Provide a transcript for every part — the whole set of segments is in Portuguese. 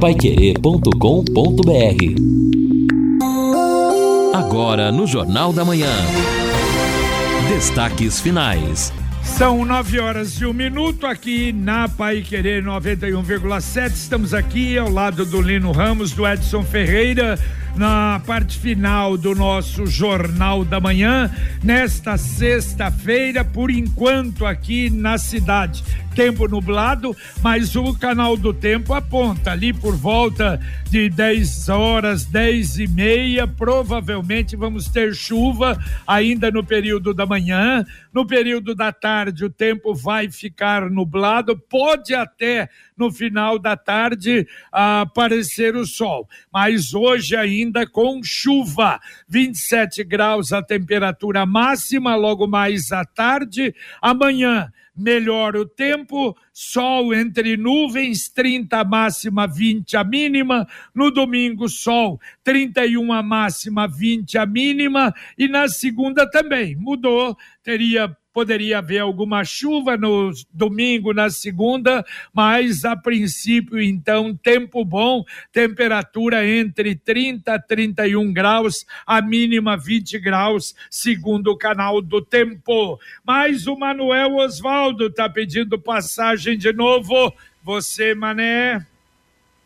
paiquerê.com.br Agora no Jornal da Manhã. Destaques finais. São nove horas e um minuto aqui na Pai Querer 91,7. Estamos aqui ao lado do Lino Ramos, do Edson Ferreira, na parte final do nosso Jornal da Manhã, nesta sexta-feira, por enquanto aqui na cidade tempo nublado, mas o canal do tempo aponta ali por volta de 10 horas, 10 e meia, provavelmente vamos ter chuva ainda no período da manhã. No período da tarde, o tempo vai ficar nublado, pode até no final da tarde aparecer o sol, mas hoje ainda com chuva, 27 graus a temperatura máxima, logo mais à tarde. Amanhã melhora o tempo, sol entre nuvens, 30 a máxima, 20 a mínima. No domingo, sol, 31 a máxima, 20 a mínima. E na segunda também mudou, teria poderia haver alguma chuva no domingo, na segunda, mas a princípio, então, tempo bom, temperatura entre 30 a 31 graus, a mínima 20 graus, segundo o canal do tempo. Mas o Manuel Osvaldo está pedindo passagem de novo. Você, Mané.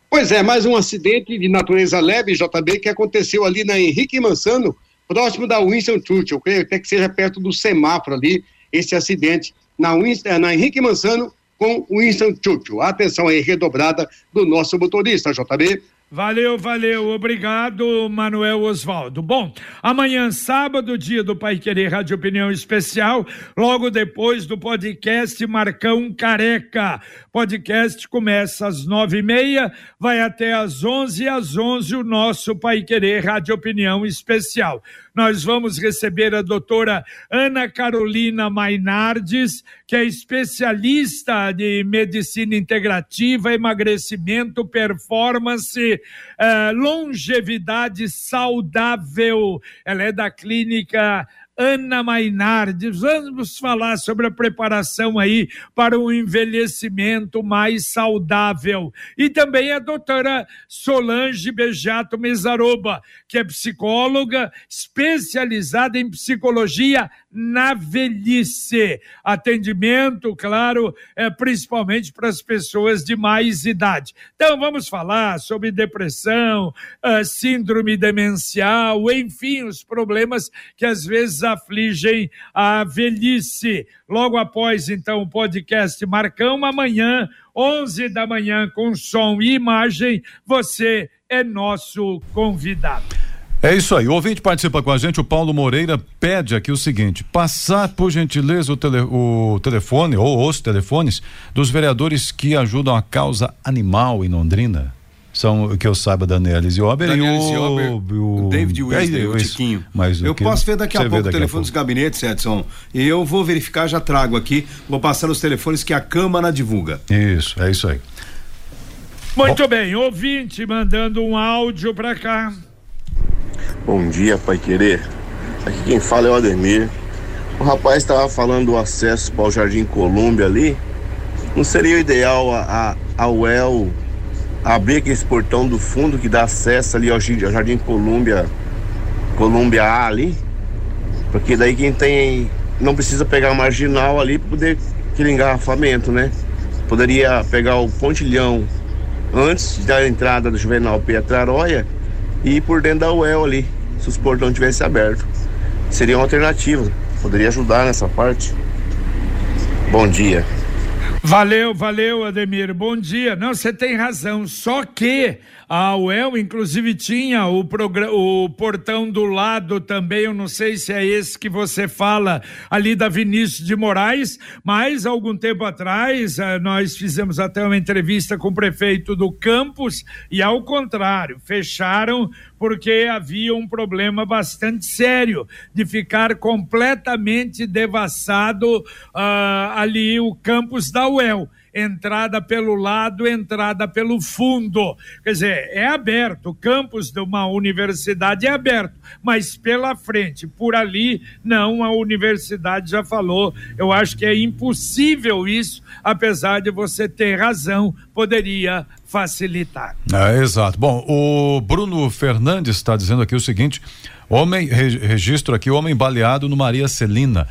Pois é, mais um acidente de natureza leve, JB, que aconteceu ali na Henrique Mansano, próximo da Winston Churchill, creio até que seja perto do semáforo ali, esse acidente na, Winston, na Henrique Manzano com Winston Churchill. Atenção aí redobrada do nosso motorista, JB. Valeu, valeu. Obrigado, Manuel Osvaldo. Bom, amanhã, sábado, dia do Pai Querer Rádio Opinião Especial, logo depois do podcast Marcão Careca. Podcast começa às nove e meia, vai até às onze às onze o nosso Pai Querer Rádio Opinião Especial nós vamos receber a doutora Ana Carolina Mainardes, que é especialista de medicina integrativa, emagrecimento, performance, eh, longevidade saudável. Ela é da clínica Ana Mainardes. Vamos falar sobre a preparação aí para um envelhecimento mais saudável. E também a doutora Solange Bejato Mesaroba, que é psicóloga especializada em psicologia na velhice. Atendimento, claro, é, principalmente para as pessoas de mais idade. Então, vamos falar sobre depressão, uh, síndrome demencial, enfim, os problemas que às vezes afligem a velhice. Logo após, então, o podcast Marcão, amanhã, 11 da manhã, com som e imagem, você é nosso convidado. É isso aí. O ouvinte participa com a gente. O Paulo Moreira pede aqui o seguinte: passar, por gentileza, o, tele, o telefone ou os telefones dos vereadores que ajudam a causa animal em Londrina. São o que eu saiba, Daniel Ziober e o, o David Wesley, é, o Tiquinho. Mas eu posso ver daqui a pouco o telefone dos gabinetes, Edson. E eu vou verificar, já trago aqui. Vou passar os telefones que a Câmara divulga. Isso, é isso aí. Muito Bom. bem, ouvinte mandando um áudio para cá. Bom dia, Pai Querer. Aqui quem fala é o Ademir. O rapaz estava falando do acesso para o Jardim Colômbia ali. Não seria o ideal a, a, a UEL abrir aquele portão do fundo que dá acesso ali ao Jardim Colômbia, Colômbia A ali? Porque daí quem tem. não precisa pegar a marginal ali para poder aquele engarrafamento, né? Poderia pegar o pontilhão antes da entrada do Juvenal Pietraroia e por dentro da UEL ali, se os portões tivessem aberto. Seria uma alternativa, poderia ajudar nessa parte. Bom dia. Valeu, valeu, Ademir. Bom dia. Não, você tem razão. Só que a UEL, inclusive, tinha o, o portão do lado também. Eu não sei se é esse que você fala, ali da Vinícius de Moraes, mas algum tempo atrás eh, nós fizemos até uma entrevista com o prefeito do campus e, ao contrário, fecharam porque havia um problema bastante sério de ficar completamente devassado uh, ali o campus da UEL. Entrada pelo lado, entrada pelo fundo. Quer dizer, é aberto, o campus de uma universidade é aberto, mas pela frente, por ali, não, a universidade já falou. Eu acho que é impossível isso, apesar de você ter razão, poderia facilitar. É, exato. Bom, o Bruno Fernandes está dizendo aqui o seguinte: homem, registro aqui, homem baleado no Maria Celina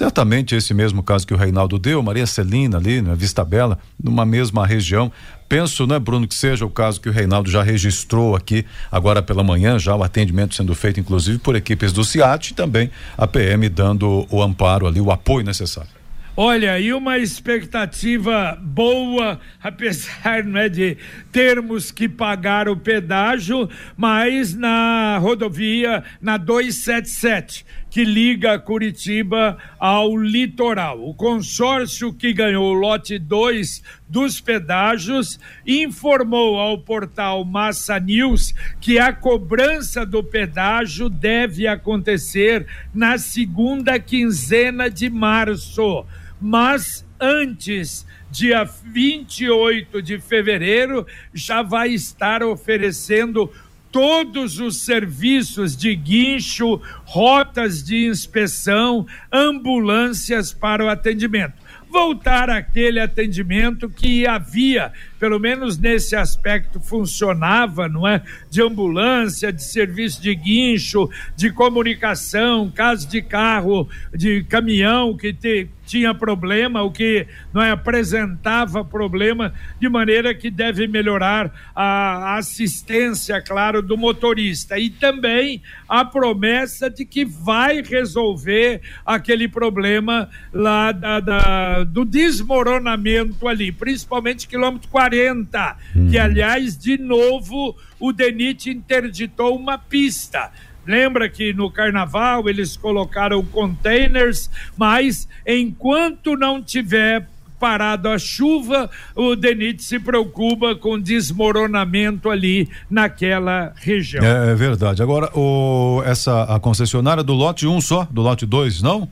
certamente esse mesmo caso que o Reinaldo deu, Maria Celina ali, na Vista Bela, numa mesma região. Penso, né, Bruno, que seja o caso que o Reinaldo já registrou aqui agora pela manhã, já o atendimento sendo feito, inclusive, por equipes do CIAT e também a PM dando o amparo ali, o apoio necessário. Olha, e uma expectativa boa, apesar né, de termos que pagar o pedágio, mas na rodovia, na 277, que liga Curitiba ao litoral. O consórcio que ganhou o lote 2 dos pedágios informou ao portal Massa News que a cobrança do pedágio deve acontecer na segunda quinzena de março mas antes, dia 28 de fevereiro, já vai estar oferecendo todos os serviços de guincho, rotas de inspeção, ambulâncias para o atendimento. Voltar àquele atendimento que havia pelo menos nesse aspecto funcionava, não é? De ambulância, de serviço de guincho, de comunicação, caso de carro, de caminhão que te, tinha problema, o que não é apresentava problema, de maneira que deve melhorar a assistência, claro, do motorista e também a promessa de que vai resolver aquele problema lá da, da do desmoronamento ali, principalmente quilômetro 40 40, hum. que aliás, de novo, o DENIT interditou uma pista. Lembra que no carnaval eles colocaram containers, mas enquanto não tiver parado a chuva, o DENIT se preocupa com desmoronamento ali naquela região. É, é verdade. Agora, o, essa a concessionária do lote 1 um só, do lote 2, não?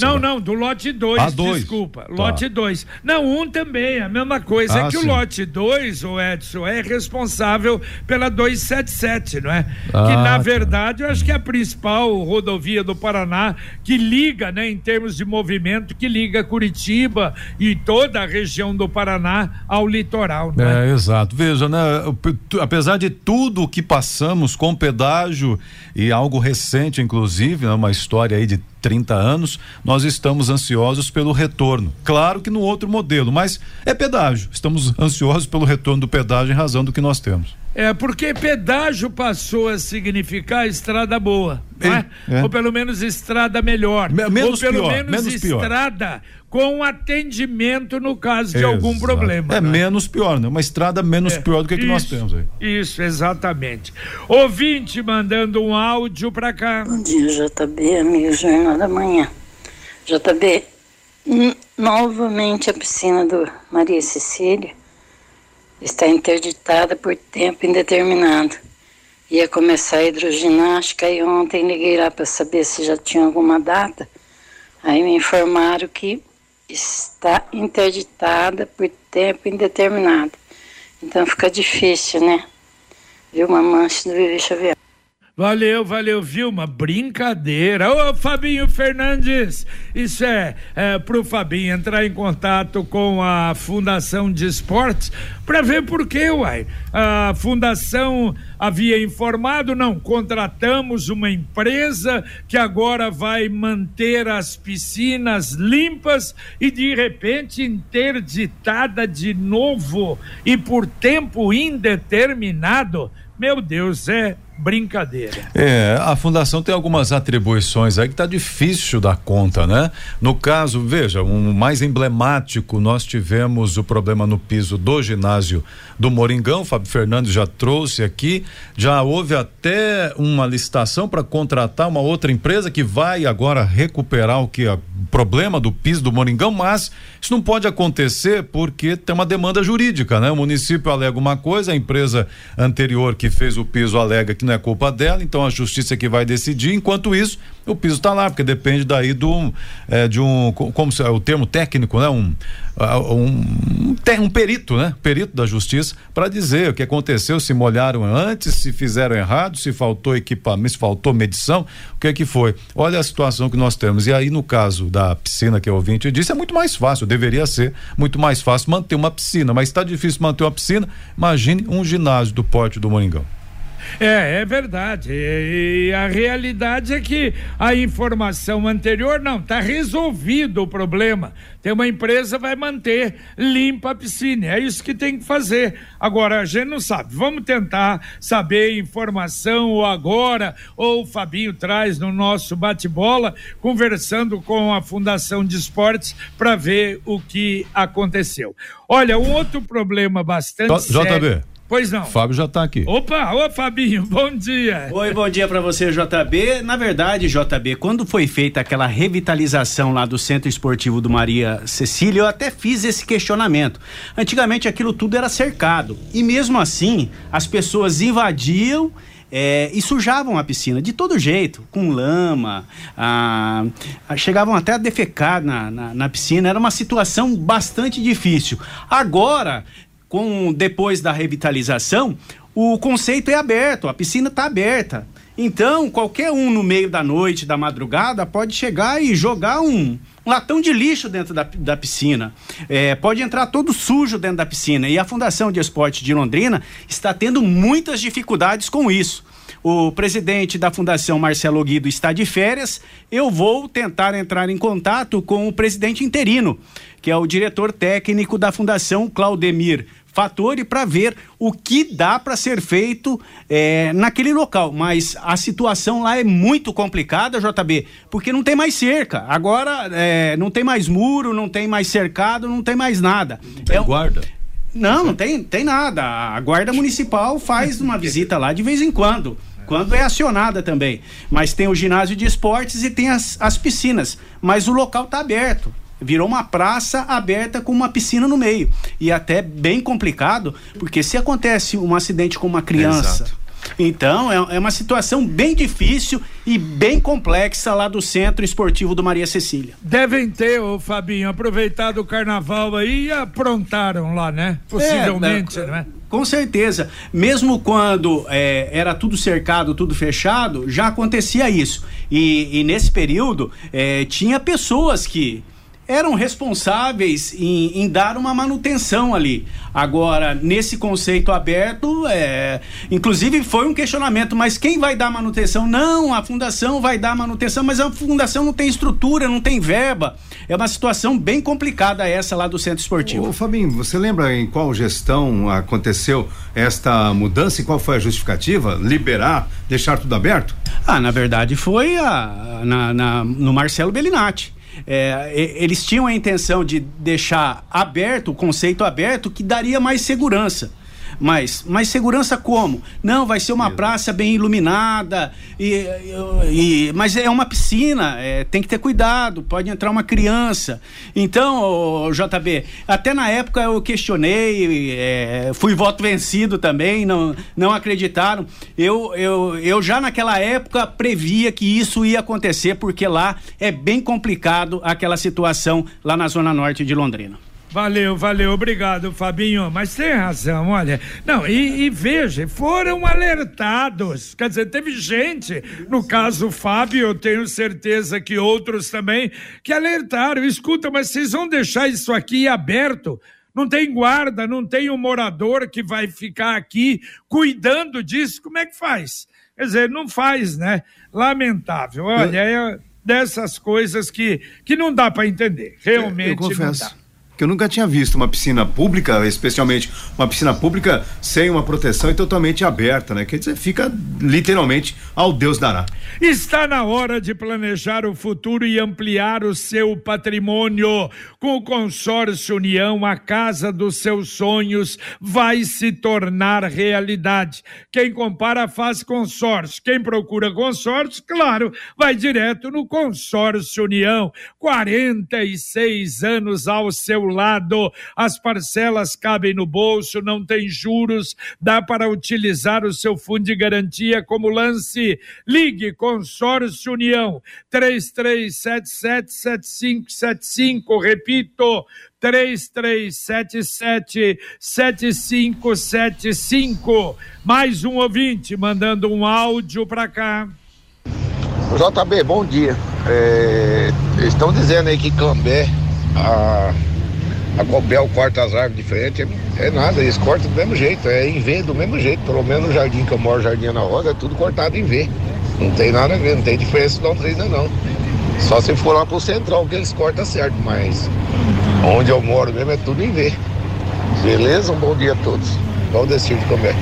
Não, não, do lote 2, ah, desculpa. Tá. Lote 2. Não, um também, a mesma coisa. É ah, é que sim. o lote 2, o Edson, é responsável pela 277, não é? Ah, que na tá. verdade eu acho que é a principal rodovia do Paraná que liga, né, em termos de movimento, que liga Curitiba e toda a região do Paraná ao litoral, não é? É, exato. Veja, né, apesar de tudo que passamos com pedágio e algo recente, inclusive, né, uma história aí de 30 anos, nós estamos ansiosos pelo retorno. Claro que no outro modelo, mas é pedágio. Estamos ansiosos pelo retorno do pedágio em razão do que nós temos. É, porque pedágio passou a significar estrada boa, é, é? Ou pelo menos estrada melhor. menos ou pelo pior, menos, menos estrada com atendimento no caso de Exato. algum problema. É né? menos pior, né? Uma estrada menos é, pior do que, isso, que nós temos aí. Isso, exatamente. Ouvinte mandando um áudio para cá. Bom dia, JB, amigo Jornal da Manhã. JB, novamente a piscina do Maria Cecília está interditada por tempo indeterminado. Ia começar a hidroginástica e ontem liguei lá para saber se já tinha alguma data. Aí me informaram que está interditada por tempo indeterminado. Então fica difícil, né? Viu uma mancha do Vivi Xavier. Valeu, valeu, Vilma. Brincadeira. Ô, Fabinho Fernandes, isso é, é pro Fabinho entrar em contato com a Fundação de Esportes para ver por quê, uai. A Fundação havia informado, não, contratamos uma empresa que agora vai manter as piscinas limpas e de repente interditada de novo e por tempo indeterminado. Meu Deus, é brincadeira. É, a fundação tem algumas atribuições aí que tá difícil dar conta, né? No caso, veja, um mais emblemático, nós tivemos o problema no piso do ginásio do Moringão, Fábio Fernandes já trouxe aqui, já houve até uma licitação para contratar uma outra empresa que vai agora recuperar o que o problema do piso do Moringão, mas isso não pode acontecer porque tem uma demanda jurídica, né? O município alega uma coisa, a empresa anterior que fez o piso alega que não é culpa dela, então a justiça é que vai decidir. Enquanto isso, o piso está lá, porque depende daí do é, de um como é o termo técnico, né? Um, um, um, perito, né? Perito da justiça para dizer o que aconteceu, se molharam antes, se fizeram errado, se faltou equipamento, se faltou medição, o que é que foi? Olha a situação que nós temos. E aí no caso da piscina que o ouvinte disse, é muito mais fácil, deveria ser muito mais fácil manter uma piscina, mas está difícil manter uma piscina. Imagine um ginásio do porte do Moringão. É, é verdade. E, a realidade é que a informação anterior não está resolvido o problema. Tem uma empresa vai manter limpa a piscina. É isso que tem que fazer. Agora a gente não sabe. Vamos tentar saber informação ou agora ou o Fabinho traz no nosso bate-bola conversando com a Fundação de Esportes para ver o que aconteceu. Olha, um outro problema bastante J sério. Pois não. Fábio já está aqui. Opa, ô Fabinho, bom dia. Oi, bom dia para você, JB. Na verdade, JB, quando foi feita aquela revitalização lá do Centro Esportivo do Maria Cecília, eu até fiz esse questionamento. Antigamente aquilo tudo era cercado e mesmo assim as pessoas invadiam é, e sujavam a piscina de todo jeito, com lama, ah, chegavam até a defecar na, na, na, piscina, era uma situação bastante difícil. Agora, com depois da revitalização, o conceito é aberto, a piscina está aberta. Então, qualquer um no meio da noite, da madrugada, pode chegar e jogar um, um latão de lixo dentro da, da piscina. É, pode entrar todo sujo dentro da piscina. E a Fundação de Esporte de Londrina está tendo muitas dificuldades com isso. O presidente da Fundação, Marcelo Guido, está de férias. Eu vou tentar entrar em contato com o presidente interino, que é o diretor técnico da Fundação, Claudemir Fatori para ver o que dá para ser feito é, naquele local. Mas a situação lá é muito complicada, JB, porque não tem mais cerca. Agora é, não tem mais muro, não tem mais cercado, não tem mais nada. Tem é, guarda. Não, não tem, tem nada. A guarda municipal faz uma visita lá de vez em quando quando é acionada também. Mas tem o ginásio de esportes e tem as, as piscinas. Mas o local está aberto virou uma praça aberta com uma piscina no meio. E até bem complicado, porque se acontece um acidente com uma criança. Exato. Então, é, é, uma situação bem difícil e bem complexa lá do Centro Esportivo do Maria Cecília. Devem ter, ô Fabinho, aproveitado o carnaval aí e aprontaram lá, né? Possivelmente, é, né? Com certeza. Mesmo quando é, era tudo cercado, tudo fechado, já acontecia isso. E, e nesse período, é, tinha pessoas que eram responsáveis em, em, dar uma manutenção ali. Agora, nesse conceito aberto, é, inclusive foi um questionamento, mas quem vai dar manutenção? Não, a fundação vai dar manutenção, mas a fundação não tem estrutura, não tem verba. É uma situação bem complicada essa lá do centro esportivo. Ô, Fabinho, você lembra em qual gestão aconteceu esta mudança e qual foi a justificativa? Liberar, deixar tudo aberto? Ah, na verdade foi a, na, na no Marcelo Bellinati é, eles tinham a intenção de deixar aberto, o conceito aberto, que daria mais segurança. Mas, mas segurança como? Não, vai ser uma praça bem iluminada, e, e, mas é uma piscina, é, tem que ter cuidado, pode entrar uma criança. Então, JB, até na época eu questionei, é, fui voto vencido também, não, não acreditaram. Eu, eu, eu já naquela época previa que isso ia acontecer, porque lá é bem complicado aquela situação lá na Zona Norte de Londrina. Valeu, valeu, obrigado, Fabinho. Mas tem razão, olha. Não, e, e, veja, foram alertados. Quer dizer, teve gente, no caso Fábio, eu tenho certeza que outros também, que alertaram. Escuta, mas vocês vão deixar isso aqui aberto? Não tem guarda, não tem um morador que vai ficar aqui cuidando disso. Como é que faz? Quer dizer, não faz, né? Lamentável. Olha, é dessas coisas que, que não dá para entender. Realmente eu, eu confesso. não dá que eu nunca tinha visto uma piscina pública, especialmente uma piscina pública sem uma proteção e totalmente aberta, né? Quer dizer, fica literalmente ao Deus dará. Está na hora de planejar o futuro e ampliar o seu patrimônio. Com o consórcio União, a casa dos seus sonhos vai se tornar realidade. Quem compara faz consórcio. Quem procura consórcio, claro, vai direto no consórcio União. 46 anos ao seu seu lado. As parcelas cabem no bolso, não tem juros, dá para utilizar o seu fundo de garantia como lance. Ligue Consórcio União 33777575, repito, 3377 7575. Mais um ouvinte mandando um áudio para cá. JB, bom dia. É, estão dizendo aí que Cambé, a, a Cobel corta as árvores de frente. É, é, nada, eles cortam do mesmo jeito, é em V do mesmo jeito. Pelo menos no jardim que eu moro, Jardim na Roda, é tudo cortado em V. Não tem nada a ver, não tem diferença de Londrina não. Só se for lá pro central que eles cortam certo, mas onde eu moro mesmo é tudo em V. Beleza? Um bom dia a todos. Valdecir de Comé.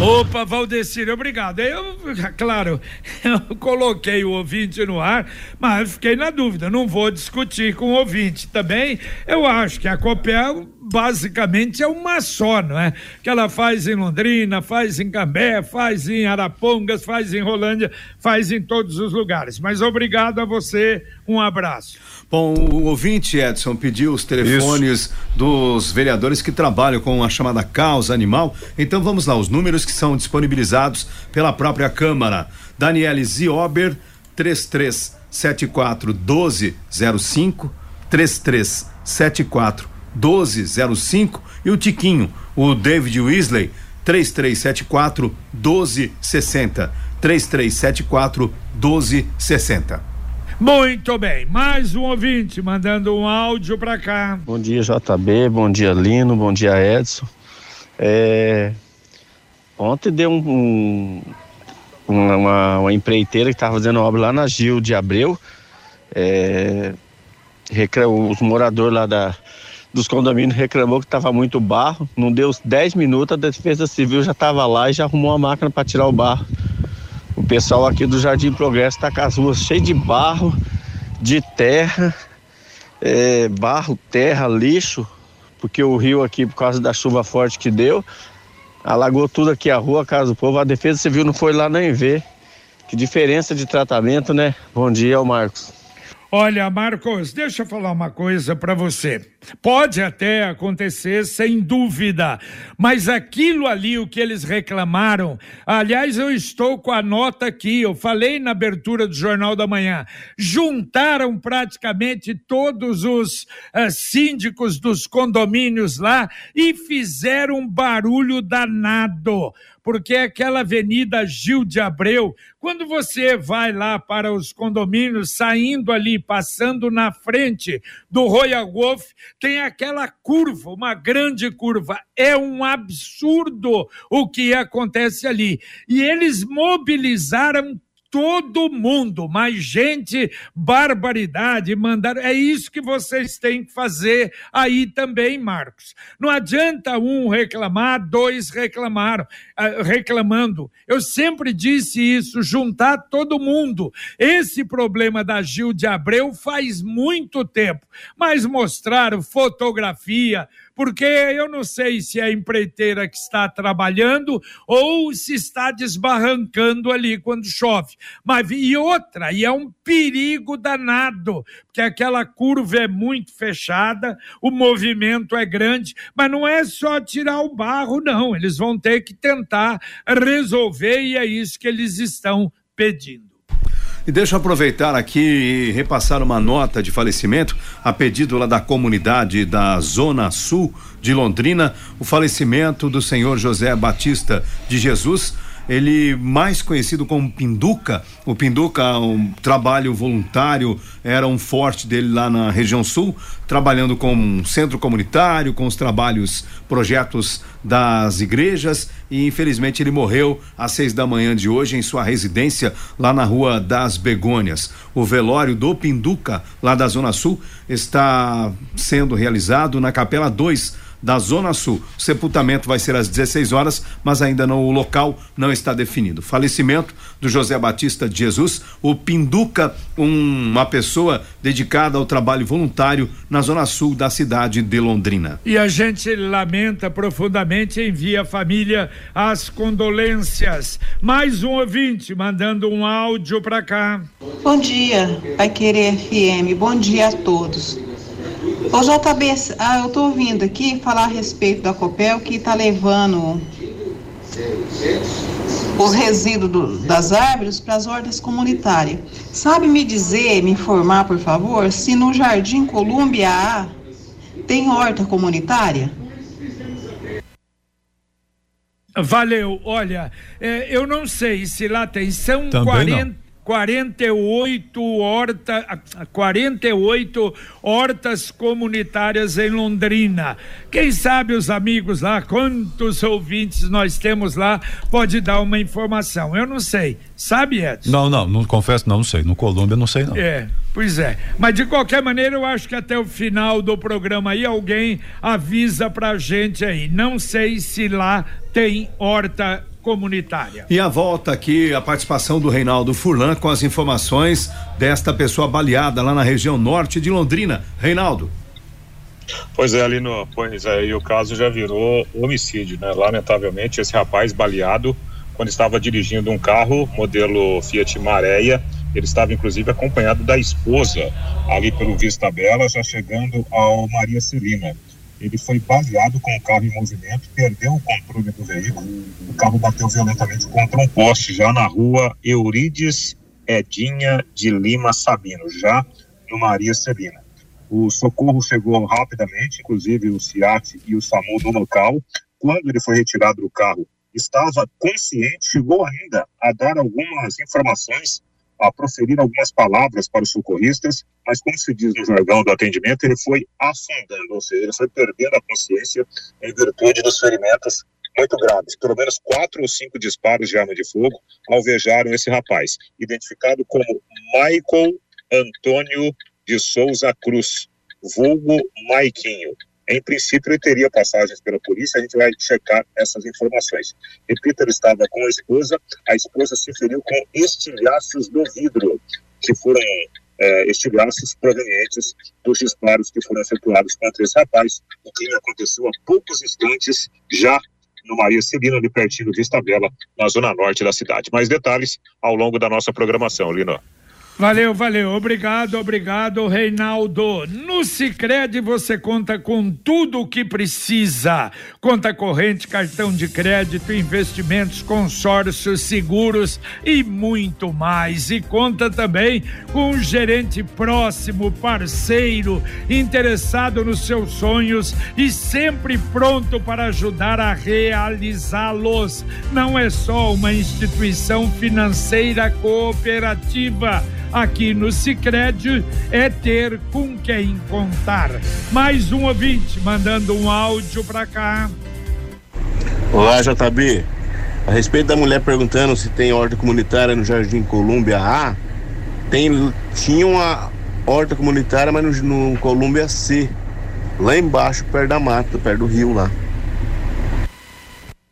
Opa, Valdecir, obrigado. Eu, claro, eu coloquei o ouvinte no ar, mas fiquei na dúvida. Não vou discutir com o ouvinte também. Eu acho que a Copel basicamente é uma só, não é? Que ela faz em Londrina, faz em Cambé, faz em Arapongas, faz em Rolândia, faz em todos os lugares. Mas obrigado a você, um abraço. Bom, o ouvinte Edson pediu os telefones Isso. dos vereadores que trabalham com a chamada causa animal. Então vamos lá, os números que são disponibilizados pela própria Câmara. Daniele Ziober, 3374 1205, 3374 1205 e o Tiquinho, o David Weasley, 3374 1260. 3374 1260. Muito bem, mais um ouvinte mandando um áudio para cá. Bom dia, JB, bom dia, Lino, bom dia, Edson. É... Ontem deu um, um uma, uma, empreiteira que estava fazendo obra lá na Gil de Abreu. É... Os moradores lá da, dos condomínios reclamou que estava muito barro. Não deu 10 minutos, a Defesa Civil já estava lá e já arrumou a máquina para tirar o barro. O pessoal aqui do Jardim Progresso está com as ruas cheias de barro, de terra, é, barro, terra, lixo, porque o rio aqui, por causa da chuva forte que deu, alagou tudo aqui a rua, a casa do povo. A Defesa Civil não foi lá nem ver. Que diferença de tratamento, né? Bom dia, Marcos. Olha, Marcos, deixa eu falar uma coisa para você. Pode até acontecer, sem dúvida, mas aquilo ali, o que eles reclamaram, aliás, eu estou com a nota aqui, eu falei na abertura do Jornal da Manhã, juntaram praticamente todos os uh, síndicos dos condomínios lá e fizeram um barulho danado porque aquela Avenida Gil de Abreu, quando você vai lá para os condomínios, saindo ali, passando na frente do Royal Golf, tem aquela curva, uma grande curva. É um absurdo o que acontece ali. E eles mobilizaram todo mundo, mais gente, barbaridade, mandar. É isso que vocês têm que fazer aí também, Marcos. Não adianta um reclamar, dois reclamaram, uh, reclamando. Eu sempre disse isso, juntar todo mundo. Esse problema da Gil de Abreu faz muito tempo, mas mostraram fotografia, porque eu não sei se é a empreiteira que está trabalhando ou se está desbarrancando ali quando chove. Mas e outra, e é um perigo danado, porque aquela curva é muito fechada, o movimento é grande, mas não é só tirar o barro, não. Eles vão ter que tentar resolver e é isso que eles estão pedindo. E deixa eu aproveitar aqui e repassar uma nota de falecimento a pedido lá da comunidade da Zona Sul de Londrina, o falecimento do senhor José Batista de Jesus ele mais conhecido como Pinduca. O Pinduca, um trabalho voluntário, era um forte dele lá na região sul, trabalhando com um centro comunitário, com os trabalhos, projetos das igrejas e infelizmente ele morreu às seis da manhã de hoje em sua residência lá na rua das Begônias. O velório do Pinduca, lá da Zona Sul, está sendo realizado na Capela 2 da Zona Sul. O sepultamento vai ser às 16 horas, mas ainda não o local não está definido. Falecimento do José Batista de Jesus, o Pinduca, um, uma pessoa dedicada ao trabalho voluntário na Zona Sul da cidade de Londrina. E a gente lamenta profundamente, envia a família as condolências. Mais um ouvinte mandando um áudio para cá. Bom dia, Pai Querer FM. Bom dia a todos. Ô JB, ah, eu tô ouvindo aqui falar a respeito da Copel que tá levando os resíduos do, das árvores para as hortas comunitárias. Sabe me dizer, me informar, por favor, se no Jardim Colúmbia A tem horta comunitária? Valeu. Olha, é, eu não sei se lá tem. São Também 40. não. 48 horta, 48 hortas comunitárias em Londrina. Quem sabe os amigos lá, quantos ouvintes nós temos lá, pode dar uma informação. Eu não sei. Sabe, Edson? Não, não, não confesso, não, não sei. No Colômbia não sei não. É, pois é. Mas de qualquer maneira, eu acho que até o final do programa aí alguém avisa pra gente aí. Não sei se lá tem horta comunitária. E a volta aqui, a participação do Reinaldo Furlan com as informações desta pessoa baleada lá na região norte de Londrina. Reinaldo. Pois é, ali no. Pois é, e o caso já virou homicídio, né? Lamentavelmente, esse rapaz baleado, quando estava dirigindo um carro, modelo Fiat Maréia, ele estava inclusive acompanhado da esposa, ali pelo Vista Bela, já chegando ao Maria Celina. Ele foi baleado com o carro em movimento, perdeu o controle do veículo, o carro bateu violentamente contra um poste, já na rua Eurides Edinha de Lima Sabino, já no Maria Celina. O socorro chegou rapidamente, inclusive o CIAT e o SAMU no local. Quando ele foi retirado do carro, estava consciente, chegou ainda a dar algumas informações, a proferir algumas palavras para os socorristas, mas como se diz no jargão do atendimento, ele foi afundando, ou seja, ele foi perdendo a consciência em virtude dos ferimentos muito graves. Pelo menos quatro ou cinco disparos de arma de fogo alvejaram esse rapaz, identificado como Michael Antônio de Souza Cruz, vulgo Maiquinho. Em princípio, ele teria passagens pela polícia, a gente vai checar essas informações. Repito, ele estava com a esposa, a esposa se feriu com estilhaços do vidro, que foram é, estilhaços provenientes dos disparos que foram efetuados contra esse rapaz. O crime aconteceu há poucos instantes, já no Maria Celina, ali pertinho de Estabela, na zona norte da cidade. Mais detalhes ao longo da nossa programação, Lino. Valeu, valeu. Obrigado, obrigado, Reinaldo. No Sicredi você conta com tudo o que precisa: conta corrente, cartão de crédito, investimentos, consórcios, seguros e muito mais. E conta também com um gerente próximo, parceiro, interessado nos seus sonhos e sempre pronto para ajudar a realizá-los. Não é só uma instituição financeira cooperativa aqui no Sicredi é ter com quem contar. Mais um ouvinte mandando um áudio para cá. Olá, JB. A respeito da mulher perguntando se tem horta comunitária no Jardim Colúmbia A, tem, tinha uma horta comunitária, mas no, no Colúmbia C, lá embaixo, perto da mata, perto do rio lá.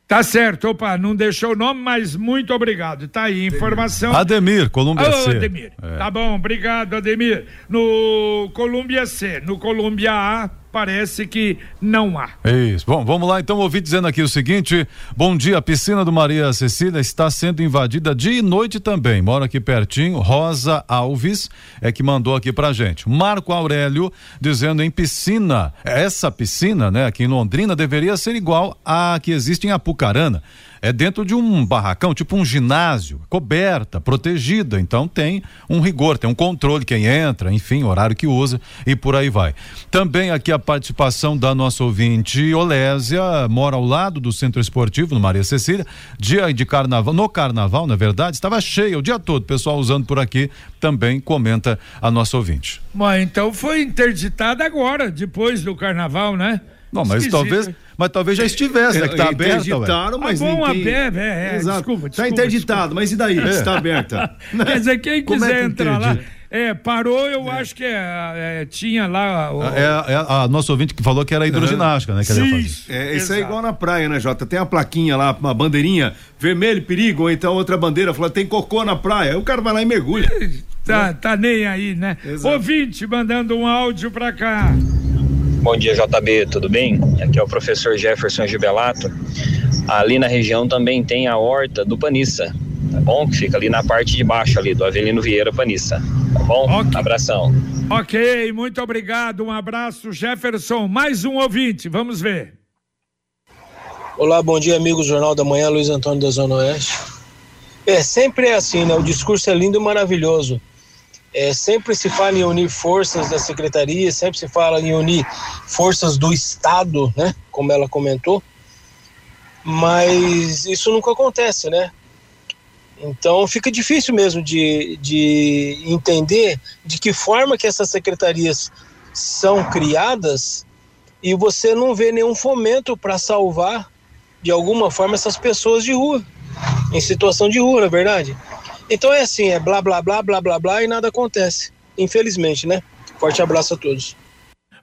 Tá certo, opa, não deixou o nome, mas muito obrigado. Tá aí, informação. Ademir, Colômbia Ô, C. Ademir. É. Tá bom, obrigado, Ademir. No Colômbia C, no Colômbia A, parece que não há. Isso. Bom, vamos lá então ouvir dizendo aqui o seguinte: bom dia, a piscina do Maria Cecília está sendo invadida dia e noite também. Mora aqui pertinho. Rosa Alves é que mandou aqui pra gente. Marco Aurélio dizendo em piscina, essa piscina, né, aqui em Londrina deveria ser igual à que existe em Apucarana. É dentro de um barracão, tipo um ginásio, coberta, protegida. Então tem um rigor, tem um controle quem entra, enfim, horário que usa e por aí vai. Também aqui a participação da nossa ouvinte Olésia, mora ao lado do Centro Esportivo, no Maria Cecília. Dia de carnaval, no carnaval, na verdade, estava cheio o dia todo. Pessoal usando por aqui também comenta a nossa ouvinte. Mas então foi interditada agora, depois do carnaval, né? Não, mas Esquisito, talvez? Mas talvez já estivesse, né? Que tá aberta. Interditaram, mas Ah, bom, ninguém... aberta, é, é, Exato. desculpa, Tá desculpa, interditado, mas e daí? É. Está aberta. Quer dizer, quem Como é quiser que entrar lá. É, parou, eu acho que é, é, tinha lá. o- É, é a nossa ouvinte que falou que era hidroginástica, né? Que. Isso, É, isso é igual na praia, né, Jota? Tem a plaquinha lá, uma bandeirinha, vermelho, perigo, ou então outra bandeira, fala, tem cocô na praia. Aí o cara vai lá e mergulha. Tá, tá nem aí, né? Exato. Ouvinte mandando um áudio pra cá. Bom dia, JB, tudo bem? Aqui é o professor Jefferson Gibelato. Ali na região também tem a horta do Panissa, tá bom? Que fica ali na parte de baixo ali, do Avelino Vieira Panissa, tá bom? Ok. Abração. Ok, muito obrigado. Um abraço, Jefferson. Mais um ouvinte, vamos ver. Olá, bom dia, amigos do Jornal da Manhã, Luiz Antônio da Zona Oeste. É, sempre é assim, né? O discurso é lindo e maravilhoso. É, sempre se fala em unir forças da secretaria, sempre se fala em unir forças do Estado, né? Como ela comentou. Mas isso nunca acontece, né? Então fica difícil mesmo de, de entender de que forma que essas secretarias são criadas e você não vê nenhum fomento para salvar de alguma forma essas pessoas de rua, em situação de rua, na é verdade. Então é assim, é blá blá blá blá blá blá e nada acontece. Infelizmente, né? Forte abraço a todos.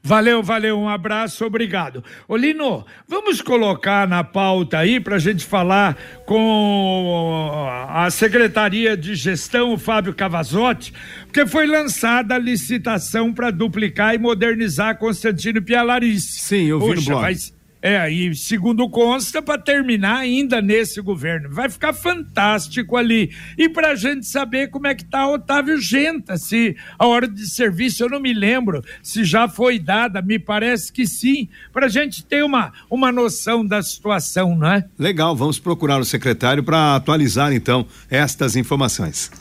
Valeu, valeu, um abraço, obrigado. Olino, vamos colocar na pauta aí para a gente falar com a Secretaria de Gestão, o Fábio Cavazotti, porque foi lançada a licitação para duplicar e modernizar Constantino Pialarice. Sim, eu vi Poxa, no blog. Vai é, e segundo consta, para terminar ainda nesse governo. Vai ficar fantástico ali. E para a gente saber como é que está Otávio Genta, se a hora de serviço, eu não me lembro se já foi dada, me parece que sim, para a gente ter uma, uma noção da situação, não é? Legal, vamos procurar o secretário para atualizar então estas informações.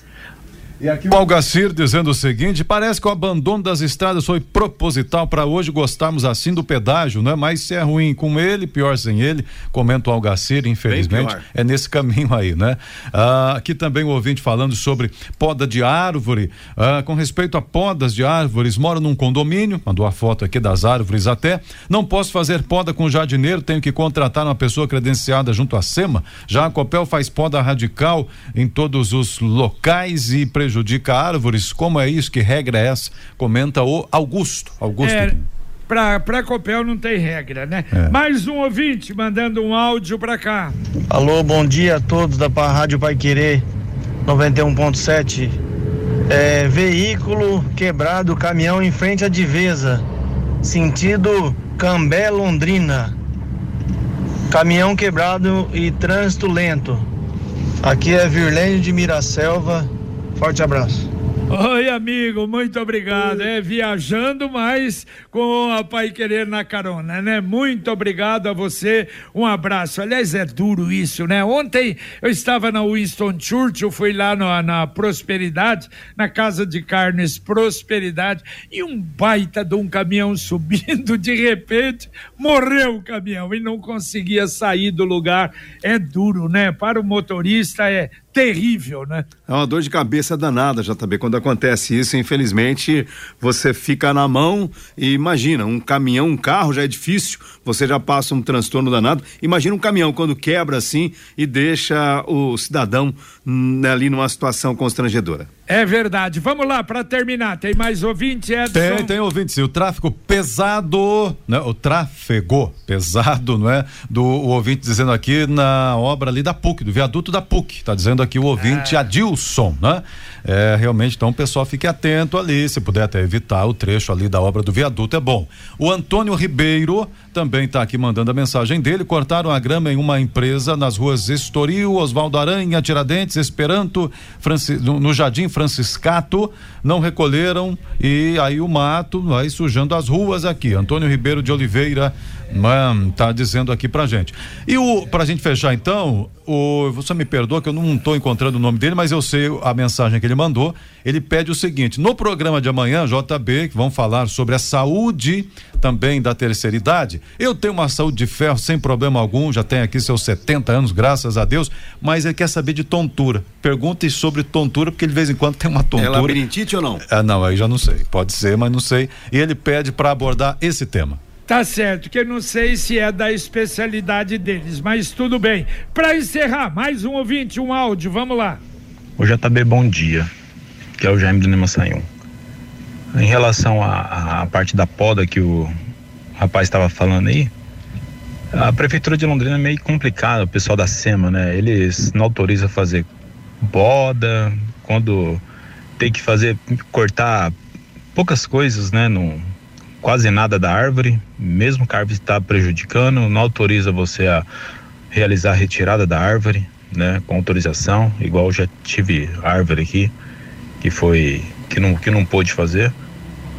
E aqui o Algacir dizendo o seguinte: parece que o abandono das estradas foi proposital para hoje gostarmos assim do pedágio, né? Mas se é ruim com ele, pior sem ele, comenta o Algacir, infelizmente, é nesse caminho aí, né? Ah, aqui também o ouvinte falando sobre poda de árvore, ah, com respeito a podas de árvores, moro num condomínio, mandou a foto aqui das árvores até, não posso fazer poda com jardineiro, tenho que contratar uma pessoa credenciada junto à SEMA, já a Copel faz poda radical em todos os locais e prejudica prejudica árvores. Como é isso? Que regra é essa? Comenta o Augusto. Augusto. É, para Copel não tem regra, né? É. Mais um ouvinte mandando um áudio para cá. Alô, bom dia a todos da Rádio Pai Querer 91.7. É, veículo quebrado, caminhão em frente à divisa, sentido Cambé Londrina. Caminhão quebrado e trânsito lento. Aqui é Virlênio de Miraselva Forte abraço. Oi, amigo, muito obrigado. É viajando, mas com a Pai Querer na carona, né? Muito obrigado a você. Um abraço. Aliás, é duro isso, né? Ontem eu estava na Winston Churchill, fui lá no, na Prosperidade, na Casa de Carnes Prosperidade, e um baita de um caminhão subindo, de repente, morreu o caminhão e não conseguia sair do lugar. É duro, né? Para o motorista é terrível, né? É uma dor de cabeça danada, JB. Quando acontece isso, infelizmente, você fica na mão e imagina, um caminhão, um carro já é difícil, você já passa um transtorno danado. Imagina um caminhão quando quebra assim e deixa o cidadão hum, ali numa situação constrangedora. É verdade. Vamos lá, para terminar, tem mais ouvinte, Edson? Tem, tem ouvinte, sim. O tráfego pesado, né? O tráfego pesado, não é? Do o ouvinte dizendo aqui na obra ali da PUC, do viaduto da PUC. Tá dizendo aqui o ouvinte ah. Adilson, né? É, realmente, então o pessoal fique atento ali, se puder até evitar o trecho ali da obra do viaduto, é bom. O Antônio Ribeiro também está aqui mandando a mensagem dele. Cortaram a grama em uma empresa nas ruas Estoril, Oswaldo Aranha, Tiradentes, Esperanto, no, no Jardim Franciscato. Não recolheram e aí o mato vai sujando as ruas aqui. Antônio Ribeiro de Oliveira Mano, tá dizendo aqui pra gente. E o pra gente fechar então, o você me perdoa que eu não estou encontrando o nome dele, mas eu sei a mensagem que ele mandou. Ele pede o seguinte: no programa de amanhã, JB, que vão falar sobre a saúde também da terceira idade. Eu tenho uma saúde de ferro sem problema algum, já tenho aqui seus 70 anos, graças a Deus, mas ele quer saber de tontura. Pergunte sobre tontura, porque de vez em quando tem uma tontura. É labirintite ou não? Ah, não, aí já não sei. Pode ser, mas não sei. E ele pede para abordar esse tema. Tá certo, que eu não sei se é da especialidade deles, mas tudo bem. Para encerrar, mais um ouvinte, um áudio, vamos lá. O JB, bom dia, que é o Jaime do Nima Sayum. Em relação à parte da poda que o rapaz estava falando aí, a prefeitura de Londrina é meio complicada, o pessoal da SEMA, né? Eles não autorizam fazer poda, quando tem que fazer, cortar poucas coisas, né? No, quase nada da árvore, mesmo que a árvore está prejudicando, não autoriza você a realizar a retirada da árvore, né, com autorização, igual já tive árvore aqui que foi que não que não pôde fazer.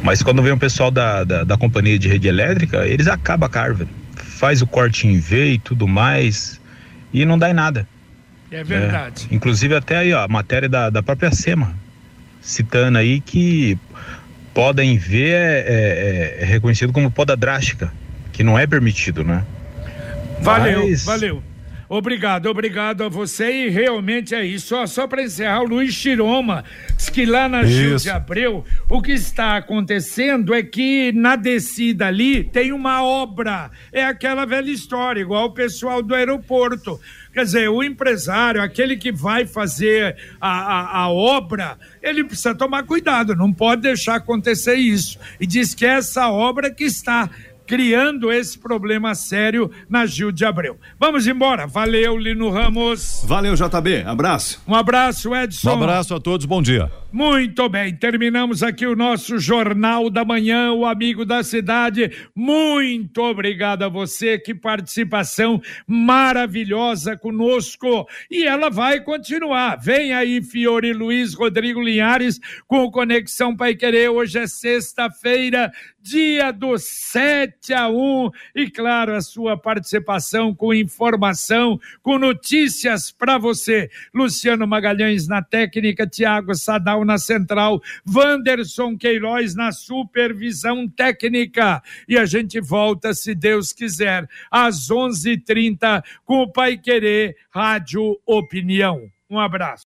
Mas quando vem o pessoal da, da, da companhia de rede elétrica, eles acabam com a árvore. Faz o corte em V e tudo mais. E não dá em nada. É verdade. É, inclusive até aí, ó, a matéria da, da própria SEMA, citando aí que poda em V é, é, é reconhecido como poda drástica, que não é permitido, né? Valeu, Mas... valeu. Obrigado, obrigado a você e realmente é isso. Só, só para encerrar, o Luiz Chiroma diz que lá na Gil de Abreu, o que está acontecendo é que na descida ali tem uma obra. É aquela velha história, igual o pessoal do aeroporto. Quer dizer, o empresário, aquele que vai fazer a, a, a, obra, ele precisa tomar cuidado, não pode deixar acontecer isso. E diz que é essa obra que está criando esse problema sério na Gil de Abreu. Vamos embora. Valeu, Lino Ramos. Valeu, JB. Abraço. Um abraço, Edson. Um abraço a todos. Bom dia. Muito bem, terminamos aqui o nosso Jornal da Manhã, o Amigo da Cidade. Muito obrigado a você, que participação maravilhosa conosco. E ela vai continuar. Vem aí, Fiore Luiz Rodrigo Linhares, com Conexão Pai Querer. Hoje é sexta-feira, dia do 7 a 1. E claro, a sua participação com informação, com notícias para você. Luciano Magalhães na técnica, Tiago Sadal na central, Wanderson Queiroz na supervisão técnica. E a gente volta, se Deus quiser, às 11:30 com o Pai Querer Rádio Opinião. Um abraço.